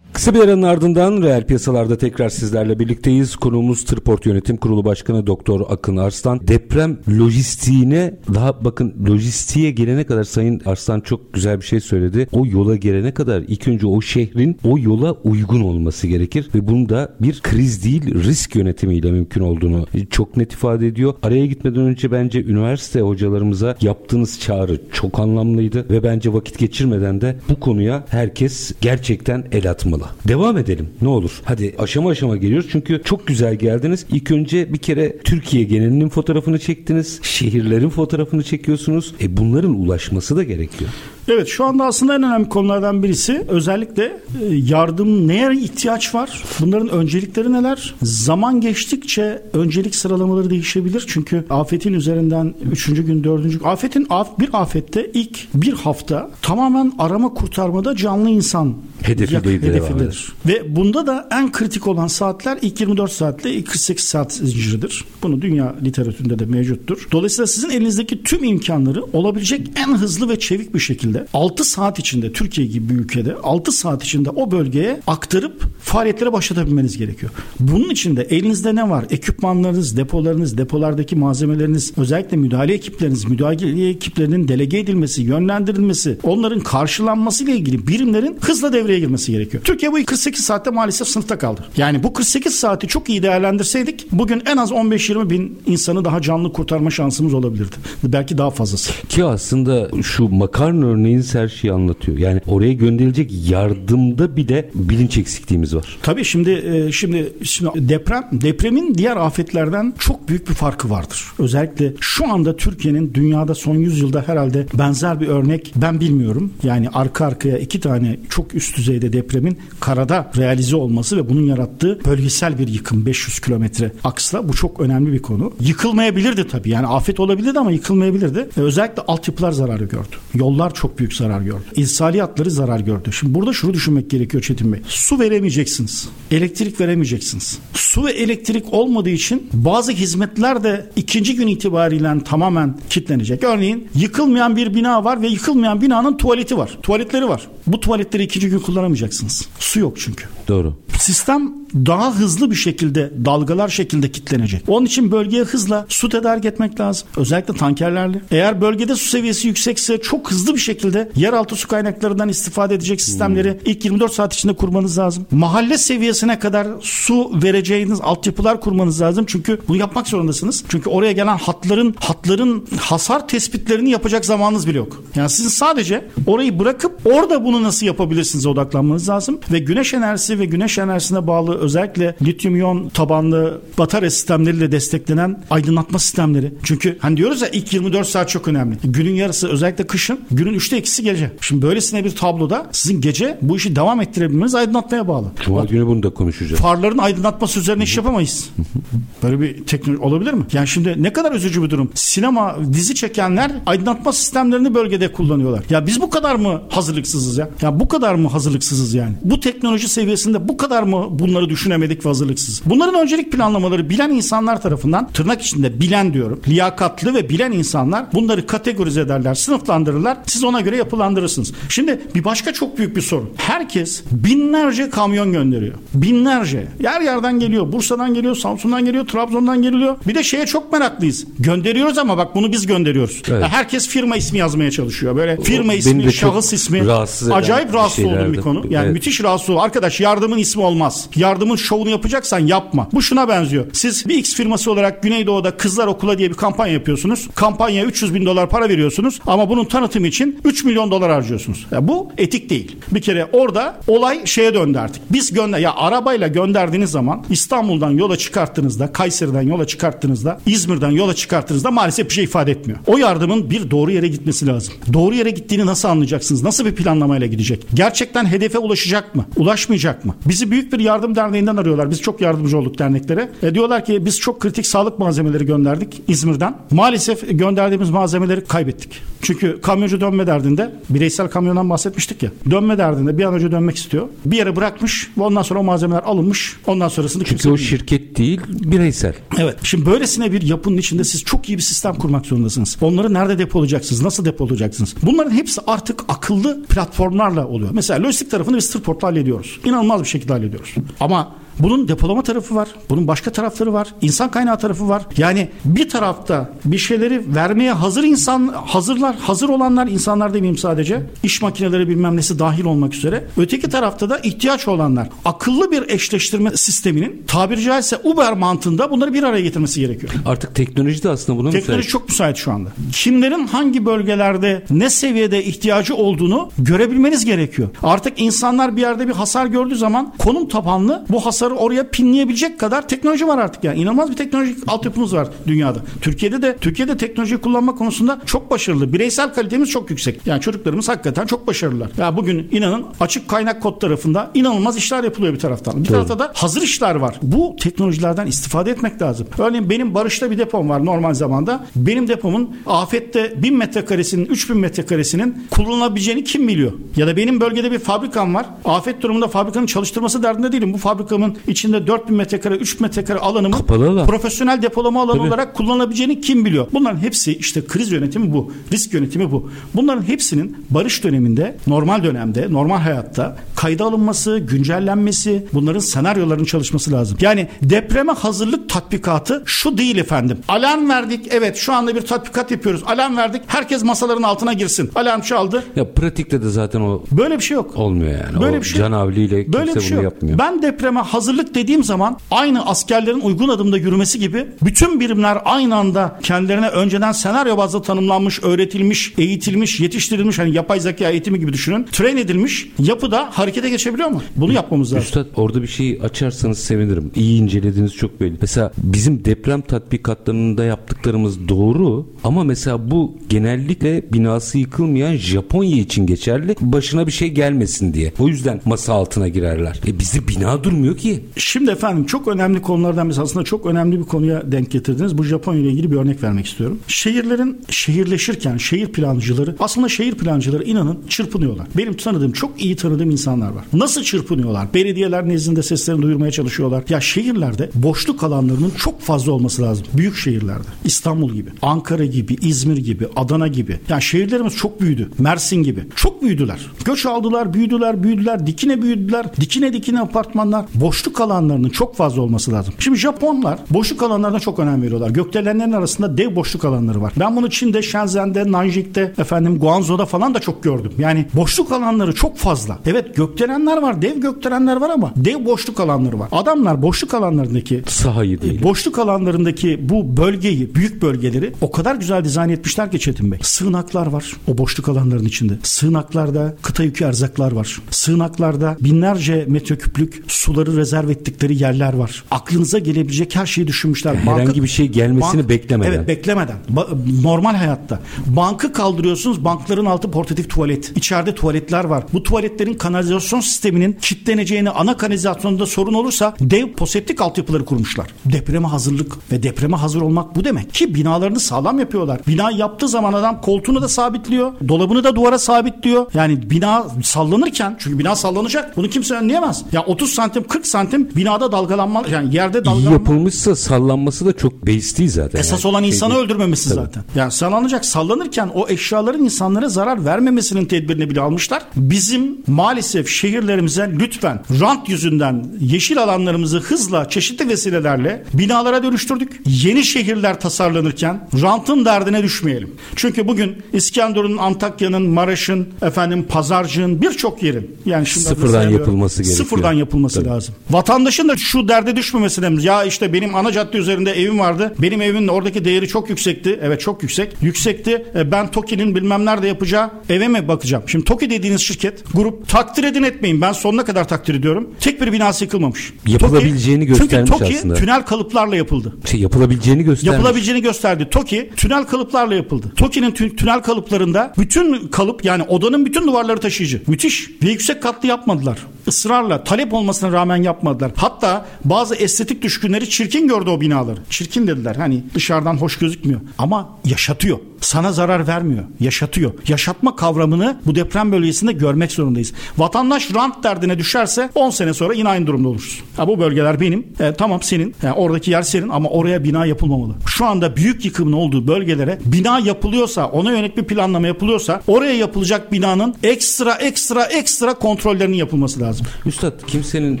Kısa bir aranın ardından reel piyasalarda tekrar sizlerle birlikteyiz. Konuğumuz Tırport Yönetim Kurulu Başkanı Doktor Akın Arslan. Deprem lojistiğine daha bakın lojistiğe gelene kadar Sayın Arslan çok güzel bir şey söyledi. O yola gelene kadar ilk önce o şehrin o yola uygun olması gerekir ve bunu da bir kriz değil risk yönetimiyle mümkün olduğunu çok net ifade ediyor. Araya gitmeden önce bence üniversite hocalarımıza yaptığınız çağrı çok anlamlıydı ve bence vakit geçirmeden de bu konuya herkes gerçekten el atmalı. Devam edelim ne olur. Hadi aşama aşama geliyoruz çünkü çok güzel geldiniz. İlk önce bir kere Türkiye genelinin fotoğrafını çektiniz. Şehirlerin fotoğrafını çekiyorsunuz. E bunların ulaşması da gerekiyor. Evet şu anda aslında en önemli konulardan birisi özellikle e, yardım neye ihtiyaç var? Bunların öncelikleri neler? Zaman geçtikçe öncelik sıralamaları değişebilir. Çünkü afetin üzerinden 3. gün 4. gün afetin af, bir afette ilk bir hafta tamamen arama kurtarmada canlı insan Hedefidir, hedefindedir. Ve bunda da en kritik olan saatler ilk 24 saatle ilk 48 saat zinciridir. Bunu dünya literatüründe de mevcuttur. Dolayısıyla sizin elinizdeki tüm imkanları olabilecek en hızlı ve çevik bir şekilde 6 saat içinde Türkiye gibi bir ülkede 6 saat içinde o bölgeye aktarıp faaliyetlere başlatabilmeniz gerekiyor. Bunun için de elinizde ne var? Ekipmanlarınız, depolarınız, depolardaki malzemeleriniz, özellikle müdahale ekipleriniz, müdahale ekiplerinin delege edilmesi, yönlendirilmesi, onların karşılanması ile ilgili birimlerin hızla devreye girmesi gerekiyor. Türkiye bu 48 saatte maalesef sınıfta kaldı. Yani bu 48 saati çok iyi değerlendirseydik bugün en az 15-20 bin insanı daha canlı kurtarma şansımız olabilirdi. Belki daha fazlası. Ki aslında şu makarna örneğiniz her şeyi anlatıyor. Yani oraya gönderilecek yardımda bir de bilinç eksikliğimiz var. Tabii şimdi e, şimdi şimdi deprem depremin diğer afetlerden çok büyük bir farkı vardır. Özellikle şu anda Türkiye'nin dünyada son 100 yılda herhalde benzer bir örnek ben bilmiyorum. Yani arka arkaya iki tane çok üst düzeyde depremin karada realize olması ve bunun yarattığı bölgesel bir yıkım 500 kilometre aksla bu çok önemli bir konu. Yıkılmayabilirdi tabii yani afet olabilirdi ama yıkılmayabilirdi. Ve özellikle altyapılar zararı gördü. Yollar çok büyük zarar gördü. İnsaliyatları zarar gördü. Şimdi burada şunu düşünmek gerekiyor Çetin Bey. Su veremeyeceksiniz. Elektrik veremeyeceksiniz. Su ve elektrik olmadığı için bazı hizmetler de ikinci gün itibariyle tamamen kilitlenecek. Örneğin yıkılmayan bir bina var ve yıkılmayan binanın tuvaleti var. Tuvaletleri var. Bu tuvaletleri ikinci gün kullanamayacaksınız. Su yok çünkü. Doğru. Sistem daha hızlı bir şekilde dalgalar şekilde kilitlenecek. Onun için bölgeye hızla su tedarik etmek lazım. Özellikle tankerlerle. Eğer bölgede su seviyesi yüksekse çok hızlı bir şekilde şekilde yeraltı su kaynaklarından istifade edecek sistemleri hmm. ilk 24 saat içinde kurmanız lazım. Mahalle seviyesine kadar su vereceğiniz altyapılar kurmanız lazım. Çünkü bunu yapmak zorundasınız. Çünkü oraya gelen hatların hatların hasar tespitlerini yapacak zamanınız bile yok. Yani sizin sadece orayı bırakıp orada bunu nasıl yapabilirsiniz odaklanmanız lazım ve güneş enerjisi ve güneş enerjisine bağlı özellikle lityum iyon tabanlı batarya sistemleriyle desteklenen aydınlatma sistemleri. Çünkü hani diyoruz ya ilk 24 saat çok önemli. Günün yarısı özellikle kışın günün 3'te eksi eksi gelecek. Şimdi böylesine bir tabloda sizin gece bu işi devam ettirebilmeniz aydınlatmaya bağlı. Cuma Bak, günü bunu da konuşacağız. Farların aydınlatması üzerine iş yapamayız. Böyle bir teknoloji olabilir mi? Yani şimdi ne kadar üzücü bir durum. Sinema dizi çekenler aydınlatma sistemlerini bölgede kullanıyorlar. Ya biz bu kadar mı hazırlıksızız ya? Ya bu kadar mı hazırlıksızız yani? Bu teknoloji seviyesinde bu kadar mı bunları düşünemedik ve hazırlıksız? Bunların öncelik planlamaları bilen insanlar tarafından tırnak içinde bilen diyorum. Liyakatlı ve bilen insanlar bunları kategorize ederler, sınıflandırırlar. Siz ona göre yapılandırırsınız. Şimdi bir başka çok büyük bir sorun. Herkes binlerce kamyon gönderiyor. Binlerce. Yer yerden geliyor. Bursa'dan geliyor, Samsun'dan geliyor, Trabzon'dan geliyor. Bir de şeye çok meraklıyız. Gönderiyoruz ama bak bunu biz gönderiyoruz. Evet. Herkes firma ismi yazmaya çalışıyor. Böyle firma beni ismi, şahıs ismi. rahatsız Acayip rahatsız olduğum bir konu. Yani Evet. müthiş rahatsız oldum. Arkadaş yardımın ismi olmaz. Yardımın şovunu yapacaksan yapma. Bu şuna benziyor. Siz bir X firması olarak Güneydoğu'da Kızlar Okula diye bir kampanya yapıyorsunuz. Kampanyaya 300 bin dolar para veriyorsunuz ama bunun tanıtımı için 3 milyon dolar harcıyorsunuz. Ya bu etik değil. Bir kere orada olay şeye döndü artık. Biz gönder ya arabayla gönderdiğiniz zaman İstanbul'dan yola çıkarttığınızda, Kayseri'den yola çıkarttığınızda, İzmir'den yola çıkarttığınızda maalesef bir şey ifade etmiyor. O yardımın bir doğru yere gitmesi lazım. Doğru yere gittiğini nasıl anlayacaksınız? Nasıl bir planlamayla gidecek? Gerçekten hedefe ulaşacak mı? Ulaşmayacak mı? Bizi büyük bir yardım derneğinden arıyorlar. Biz çok yardımcı olduk derneklere. E diyorlar ki biz çok kritik sağlık malzemeleri gönderdik İzmir'den. Maalesef gönderdiğimiz malzemeleri kaybettik. Çünkü kamyoncu dönme derdinde bireysel kamyondan bahsetmiştik ya. Dönme derdinde bir an önce dönmek istiyor. Bir yere bırakmış ve ondan sonra o malzemeler alınmış. Ondan sonrasını Çünkü kimse o şirket değil bireysel. Evet. Şimdi böylesine bir yapının içinde siz çok iyi bir sistem kurmak zorundasınız. Onları nerede depolayacaksınız? Nasıl depolayacaksınız? Bunların hepsi artık akıllı platformlarla oluyor. Mesela lojistik tarafını biz Tırport'la hallediyoruz. İnanılmaz bir şekilde hallediyoruz. Ama bunun depolama tarafı var. Bunun başka tarafları var. İnsan kaynağı tarafı var. Yani bir tarafta bir şeyleri vermeye hazır insan hazırlar, hazır olanlar insanlar demeyeyim sadece. İş makineleri bilmem nesi dahil olmak üzere. Öteki tarafta da ihtiyaç olanlar. Akıllı bir eşleştirme sisteminin tabiri caizse Uber mantığında bunları bir araya getirmesi gerekiyor. Artık teknoloji de aslında buna Teknoloji müsait. çok müsait şu anda. Kimlerin hangi bölgelerde ne seviyede ihtiyacı olduğunu görebilmeniz gerekiyor. Artık insanlar bir yerde bir hasar gördüğü zaman konum tabanlı bu hasarı oraya pinleyebilecek kadar teknoloji var artık yani. İnanılmaz bir teknolojik altyapımız var dünyada. Türkiye'de de Türkiye'de teknoloji kullanma konusunda çok başarılı. Bireysel kalitemiz çok yüksek. Yani çocuklarımız hakikaten çok başarılılar. Ya bugün inanın açık kaynak kod tarafında inanılmaz işler yapılıyor bir taraftan. Bir tarafta da hazır işler var. Bu teknolojilerden istifade etmek lazım. Örneğin benim Barış'ta bir depom var normal zamanda. Benim depomun afette 1000 metrekaresinin 3000 metrekaresinin kullanılabileceğini kim biliyor? Ya da benim bölgede bir fabrikam var. Afet durumunda fabrikanın çalıştırması derdinde değilim. Bu fabrikamın içinde 4000 metrekare 3000 metrekare alanımı Kapalı alan. profesyonel depolama alanı Tabii. olarak kullanabileceğini kim biliyor? Bunların hepsi işte kriz yönetimi bu. Risk yönetimi bu. Bunların hepsinin barış döneminde, normal dönemde, normal hayatta kayda alınması, güncellenmesi, bunların senaryoların çalışması lazım. Yani depreme hazırlık tatbikatı şu değil efendim. Alarm verdik. Evet şu anda bir tatbikat yapıyoruz. Alarm verdik. Herkes masaların altına girsin. Alarm çaldı. Ya pratikte de zaten o Böyle bir şey yok. olmuyor yani. Böyle o bir şey can havliyle kimse Böyle bir bunu şey yok. yapmıyor. Ben depreme hazırlık dediğim zaman aynı askerlerin uygun adımda yürümesi gibi bütün birimler aynı anda kendilerine önceden senaryo bazlı tanımlanmış, öğretilmiş, eğitilmiş, yetiştirilmiş hani yapay zeka eğitimi gibi düşünün. Train edilmiş yapıda harekete geçebiliyor mu? Bunu yapmamız lazım. Üstad orada bir şey açarsanız sevinirim. İyi incelediğiniz çok belli. Mesela bizim deprem tatbikatlarında yaptıklarımız doğru ama mesela bu genellikle binası yıkılmayan Japonya için geçerli. Başına bir şey gelmesin diye. O yüzden masa altına girerler. E bizde bina durmuyor ki. Şimdi efendim çok önemli konulardan biz aslında çok önemli bir konuya denk getirdiniz. Bu Japonya ile ilgili bir örnek vermek istiyorum. Şehirlerin şehirleşirken şehir plancıları aslında şehir plancıları inanın çırpınıyorlar. Benim tanıdığım çok iyi tanıdığım insanlar var. Nasıl çırpınıyorlar? Belediyeler nezdinde seslerini duyurmaya çalışıyorlar. Ya şehirlerde boşluk alanlarının çok fazla olması lazım. Büyük şehirlerde. İstanbul gibi, Ankara gibi, İzmir gibi, Adana gibi. Ya şehirlerimiz çok büyüdü. Mersin gibi. Çok büyüdüler. Göç aldılar, büyüdüler, büyüdüler. Dikine büyüdüler. Dikine dikine apartmanlar. Boşluk alanlarının çok fazla olması lazım. Şimdi Japonlar boşluk alanlarına çok önem veriyorlar. Gökdelenlerin arasında dev boşluk alanları var. Ben bunu Çin'de, Shenzhen'de, Nanjing'de, efendim Guangzhou'da falan da çok gördüm. Yani boşluk alanları çok fazla. Evet gökdelenler var, dev gökdelenler var ama dev boşluk alanları var. Adamlar boşluk alanlarındaki Sahayı değil. Boşluk alanlarındaki bu bölgeyi, büyük bölgeleri o kadar güzel dizayn etmişler ki Çetin Bey. Sığınaklar var o boşluk alanların içinde. Sığınaklarda kıta yükü erzaklar var. Sığınaklarda binlerce metreküplük suları rezerv rezerv ettikleri yerler var. Aklınıza gelebilecek her şeyi düşünmüşler. Herhangi bir şey gelmesini beklemeden. Evet beklemeden. Ba- normal hayatta. Bankı kaldırıyorsunuz. Bankların altı portatif tuvalet. İçeride tuvaletler var. Bu tuvaletlerin kanalizasyon sisteminin kilitleneceğini ana kanalizasyonda sorun olursa dev poseptik altyapıları kurmuşlar. Depreme hazırlık ve depreme hazır olmak bu demek. Ki binalarını sağlam yapıyorlar. Bina yaptığı zaman adam koltuğunu da sabitliyor. Dolabını da duvara sabitliyor. Yani bina sallanırken çünkü bina sallanacak. Bunu kimse önleyemez. Ya 30 santim 40 santim binada dalgalanma yani yerde dalgalanma. yapılmışsa sallanması da çok beis değil zaten. Esas yani. olan Şey insanı değil. öldürmemesi Tabii. zaten. Yani sallanacak sallanırken o eşyaların insanlara zarar vermemesinin tedbirini bile almışlar. Bizim maalesef şehirlerimize lütfen rant yüzünden yeşil alanlarımızı hızla çeşitli vesilelerle binalara dönüştürdük. Yeni şehirler tasarlanırken rantın derdine düşmeyelim. Çünkü bugün İskenderun'un, Antakya'nın, Maraş'ın, efendim Pazarcık'ın birçok yerin yani şimdi Sıfırdan yapılması gerekiyor. Sıfırdan yapılması Tabii. lazım. Vatandaşın da şu derde düşmemesi lazım. Ya işte benim ana cadde üzerinde evim vardı. Benim evimin oradaki değeri çok yüksekti. Evet çok yüksek. Yüksekti. E, ben TOKİ'nin bilmem nerede yapacağı eve mi bakacağım? Şimdi TOKİ dediğiniz şirket, grup takdir edin etmeyin. Ben sonuna kadar takdir ediyorum. Tek bir binası yıkılmamış. Yapılabileceğini TOKİ- göstermiş Çünkü TOKİ aslında. tünel kalıplarla yapıldı. Şey, yapılabileceğini göstermiş. Yapılabileceğini gösterdi. TOKİ tünel kalıplarla yapıldı. TOKİ'nin tü- tünel kalıplarında bütün kalıp yani odanın bütün duvarları taşıyıcı. Müthiş. Ve yüksek katlı yapmadılar. Israrla talep olmasına rağmen yapmadılar. Hatta bazı estetik düşkünleri çirkin gördü o binaları. Çirkin dediler. Hani dışarıdan hoş gözükmüyor. Ama yaşatıyor. Sana zarar vermiyor. Yaşatıyor. Yaşatma kavramını bu deprem bölgesinde görmek zorundayız. Vatandaş rant derdine düşerse 10 sene sonra yine aynı durumda oluruz. Ha, bu bölgeler benim. E, tamam senin. Yani oradaki yer senin ama oraya bina yapılmamalı. Şu anda büyük yıkımın olduğu bölgelere bina yapılıyorsa, ona yönelik bir planlama yapılıyorsa oraya yapılacak binanın ekstra ekstra ekstra kontrollerinin yapılması lazım. Üstad kimsenin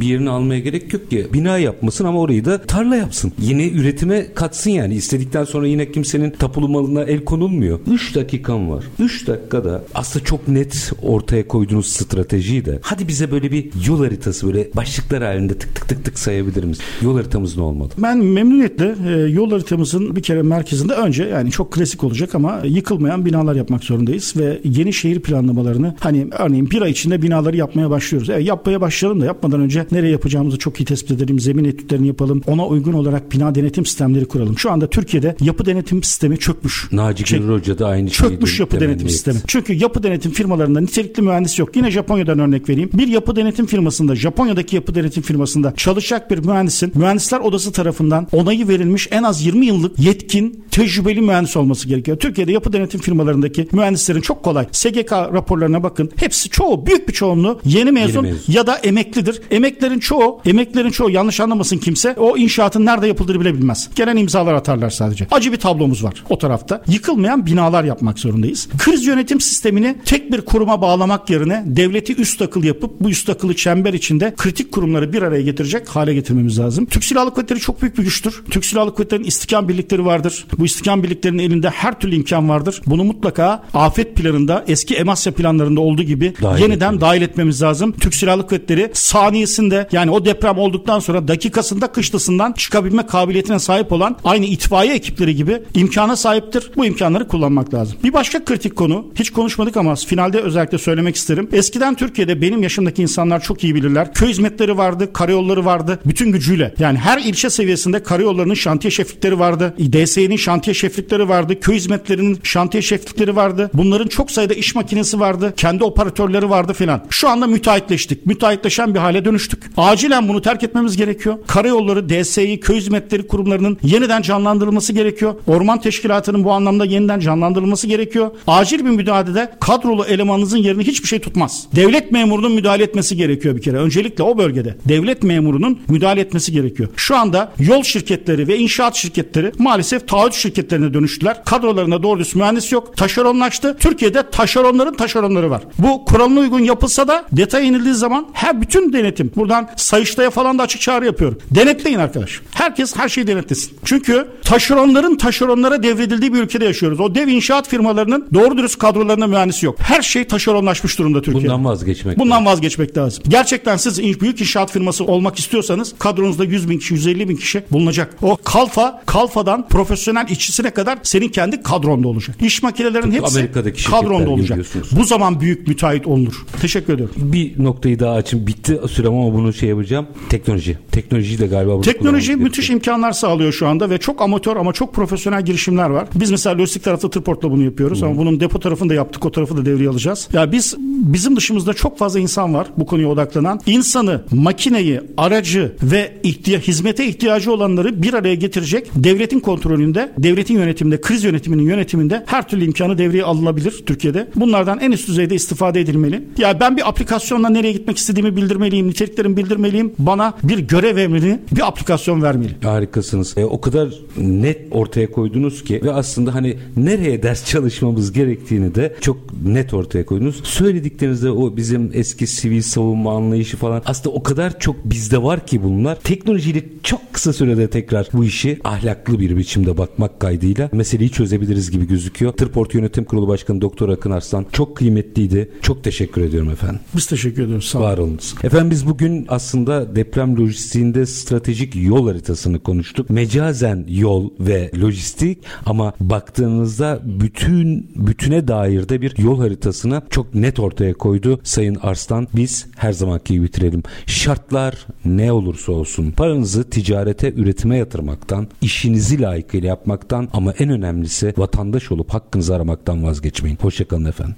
bir yerini almaya gerek yok ki. Bina yapmasın ama orayı da tarla yapsın. Yine üretime katsın yani. İstedikten sonra yine kimsenin tapulu malına el konulmuyor. 3 dakikam var. 3 dakikada aslında çok net ortaya koyduğunuz stratejiyi de hadi bize böyle bir yol haritası böyle başlıklar halinde tık tık tık tık sayabilir misin? Yol haritamız ne olmalı? Ben memnuniyetle e, yol haritamızın bir kere merkezinde önce yani çok klasik olacak ama yıkılmayan binalar yapmak zorundayız ve yeni şehir planlamalarını hani örneğin bir ay içinde binaları yapmaya başlıyoruz. Evet, yapmaya başlayalım da yapmadan önce nereye yapacağımızı çok iyi tespit edelim. Zemin etütlerini yapalım. Ona uygun olarak bina denetim sistemleri kuralım. Şu anda Türkiye'de yapı denetim sistemi çökmüş. Naci Şey, Hoca da aynı şeyi Çökmüş de yapı denetim etti. sistemi. Çünkü yapı denetim firmalarında nitelikli mühendis yok. Yine Japonya'dan örnek vereyim. Bir yapı denetim firmasında, Japonya'daki yapı denetim firmasında çalışacak bir mühendisin mühendisler odası tarafından onayı verilmiş en az 20 yıllık yetkin, tecrübeli mühendis olması gerekiyor. Türkiye'de yapı denetim firmalarındaki mühendislerin çok kolay. SGK raporlarına bakın. Hepsi çoğu büyük bir çoğunluğu yeni mezun, mezun. Ya da emeklidir. Emeklerin çoğu, emeklerin çoğu yanlış anlamasın kimse. O inşaatın nerede yapıldığını bile bilmez. Gelen imzalar atarlar sadece. Acı bir tablomuz var o tarafta. Yıkılmayan binalar yapmak zorundayız. Kriz yönetim sistemini tek bir kuruma bağlamak yerine devleti üst akıl yapıp bu üst akıllı çember içinde kritik kurumları bir araya getirecek hale getirmemiz lazım. Türk Silahlı Kuvvetleri çok büyük bir güçtür. Türk Silahlı Kuvvetleri'nin istikam birlikleri vardır. Bu istikam birliklerinin elinde her türlü imkan vardır. Bunu mutlaka afet planında eski Emasya planlarında olduğu gibi Dahil yeniden etmemiz. dahil etmemiz lazım. Türk Silahlı Kuvvetleri saniyesinde yani o deprem olduktan sonra dakikasında kışlasından çıkabilme kabiliyetine sahip olan aynı itfaiye ekipleri gibi imkana sahiptir. Bu imkanları kullanmak lazım. Bir başka kritik konu hiç konuşmadık ama finalde özellikle söylemek isterim. Eskiden Türkiye'de benim yaşımdaki insanlar çok iyi bilirler. Köy hizmetleri vardı, karayolları vardı bütün gücüyle. Yani her ilçe seviyesinde karayollarının şantiye şeflikleri vardı. DSE'nin şantiye şeflikleri vardı. Köy hizmetlerinin şantiye şeflikleri vardı. Bunların çok sayıda iş makinesi vardı. Kendi operatörleri vardı filan. Şu anda müteahhitleştik. Müteahhitleşen bir hale dönüştük. Acilen bunu terk etmemiz gerekiyor. Karayolları, DSİ, köy hizmetleri kurumlarının yeniden canlandırılması gerekiyor. Orman teşkilatının bu anlamda yeniden canlandırılması gerekiyor. Acil bir müdahalede kadrolu elemanınızın yerini hiçbir şey tutmaz. Devlet memurunun müdahale etmesi gerekiyor bir kere. Öncelikle o bölgede. Devlet memurunun müdahale etmesi gerekiyor. Şu anda yol şirketleri ve inşaat şirketleri maalesef taahhüt şirketlerine dönüştüler. Kadrolarında doğru düz mühendis yok. Taşeronlaştı. Türkiye'de taşeronların taşeronları var. Bu kuralına uygun yapılsa da detaya inildiği zaman her bütün denetim. Buradan Sayıştay'a falan da açık çağrı yapıyorum. Denetleyin arkadaş. Herkes her şeyi denetlesin. Çünkü taşeronların taşeronlara devredildiği bir ülkede yaşıyoruz. O dev inşaat firmalarının doğru dürüst kadrolarında mühendis yok. Her şey taşeronlaşmış durumda Türkiye'de. Bundan vazgeçmek Bundan lazım. vazgeçmek lazım. Gerçekten siz büyük inşaat firması olmak istiyorsanız kadronuzda 100 bin kişi, 150 bin kişi bulunacak. O kalfa, kalfadan profesyonel işçisine kadar senin kendi kadronda olacak. İş makinelerinin hepsi Amerika'daki kadronda olacak. Bu zaman büyük müteahhit olunur. Teşekkür ediyorum. Bir nokta noktayı daha açın. Bitti sürem ama bunu şey yapacağım. Teknoloji. Teknolojiyi de galiba Teknoloji müthiş imkanlar sağlıyor şu anda ve çok amatör ama çok profesyonel girişimler var. Biz mesela lojistik tarafta Tırport'la bunu yapıyoruz Hı. ama bunun depo tarafını da yaptık. O tarafı da devreye alacağız. Ya biz bizim dışımızda çok fazla insan var bu konuya odaklanan. İnsanı, makineyi, aracı ve ihtiya hizmete ihtiyacı olanları bir araya getirecek devletin kontrolünde, devletin yönetiminde, kriz yönetiminin yönetiminde her türlü imkanı devreye alınabilir Türkiye'de. Bunlardan en üst düzeyde istifade edilmeli. Ya ben bir aplikasyonla nereye gitmek istediğimi bildirmeliyim, niteliklerimi bildirmeliyim. Bana bir görev emrini bir aplikasyon vermeli. Harikasınız. E, o kadar net ortaya koydunuz ki ve aslında hani nereye ders çalışmamız gerektiğini de çok net ortaya koydunuz. Söylediklerinizde o bizim eski sivil savunma anlayışı falan aslında o kadar çok bizde var ki bunlar. Teknolojiyle çok kısa sürede tekrar bu işi ahlaklı bir biçimde bakmak kaydıyla meseleyi çözebiliriz gibi gözüküyor. Tırport Yönetim Kurulu Başkanı Doktor Akın Arslan çok kıymetliydi. Çok teşekkür ediyorum efendim. Biz teşekkür ediyoruz. Sağ olun. Var olunuz. Efendim biz bugün aslında deprem lojistiğinde stratejik yol haritasını konuştuk. Mecazen yol ve lojistik ama baktığınızda bütün bütüne dair de bir yol haritasını çok net ortaya koydu Sayın Arslan. Biz her zamanki bitirelim. Şartlar ne olursa olsun paranızı ticarete, üretime yatırmaktan, işinizi layıkıyla yapmaktan ama en önemlisi vatandaş olup hakkınızı aramaktan vazgeçmeyin. Hoşçakalın efendim.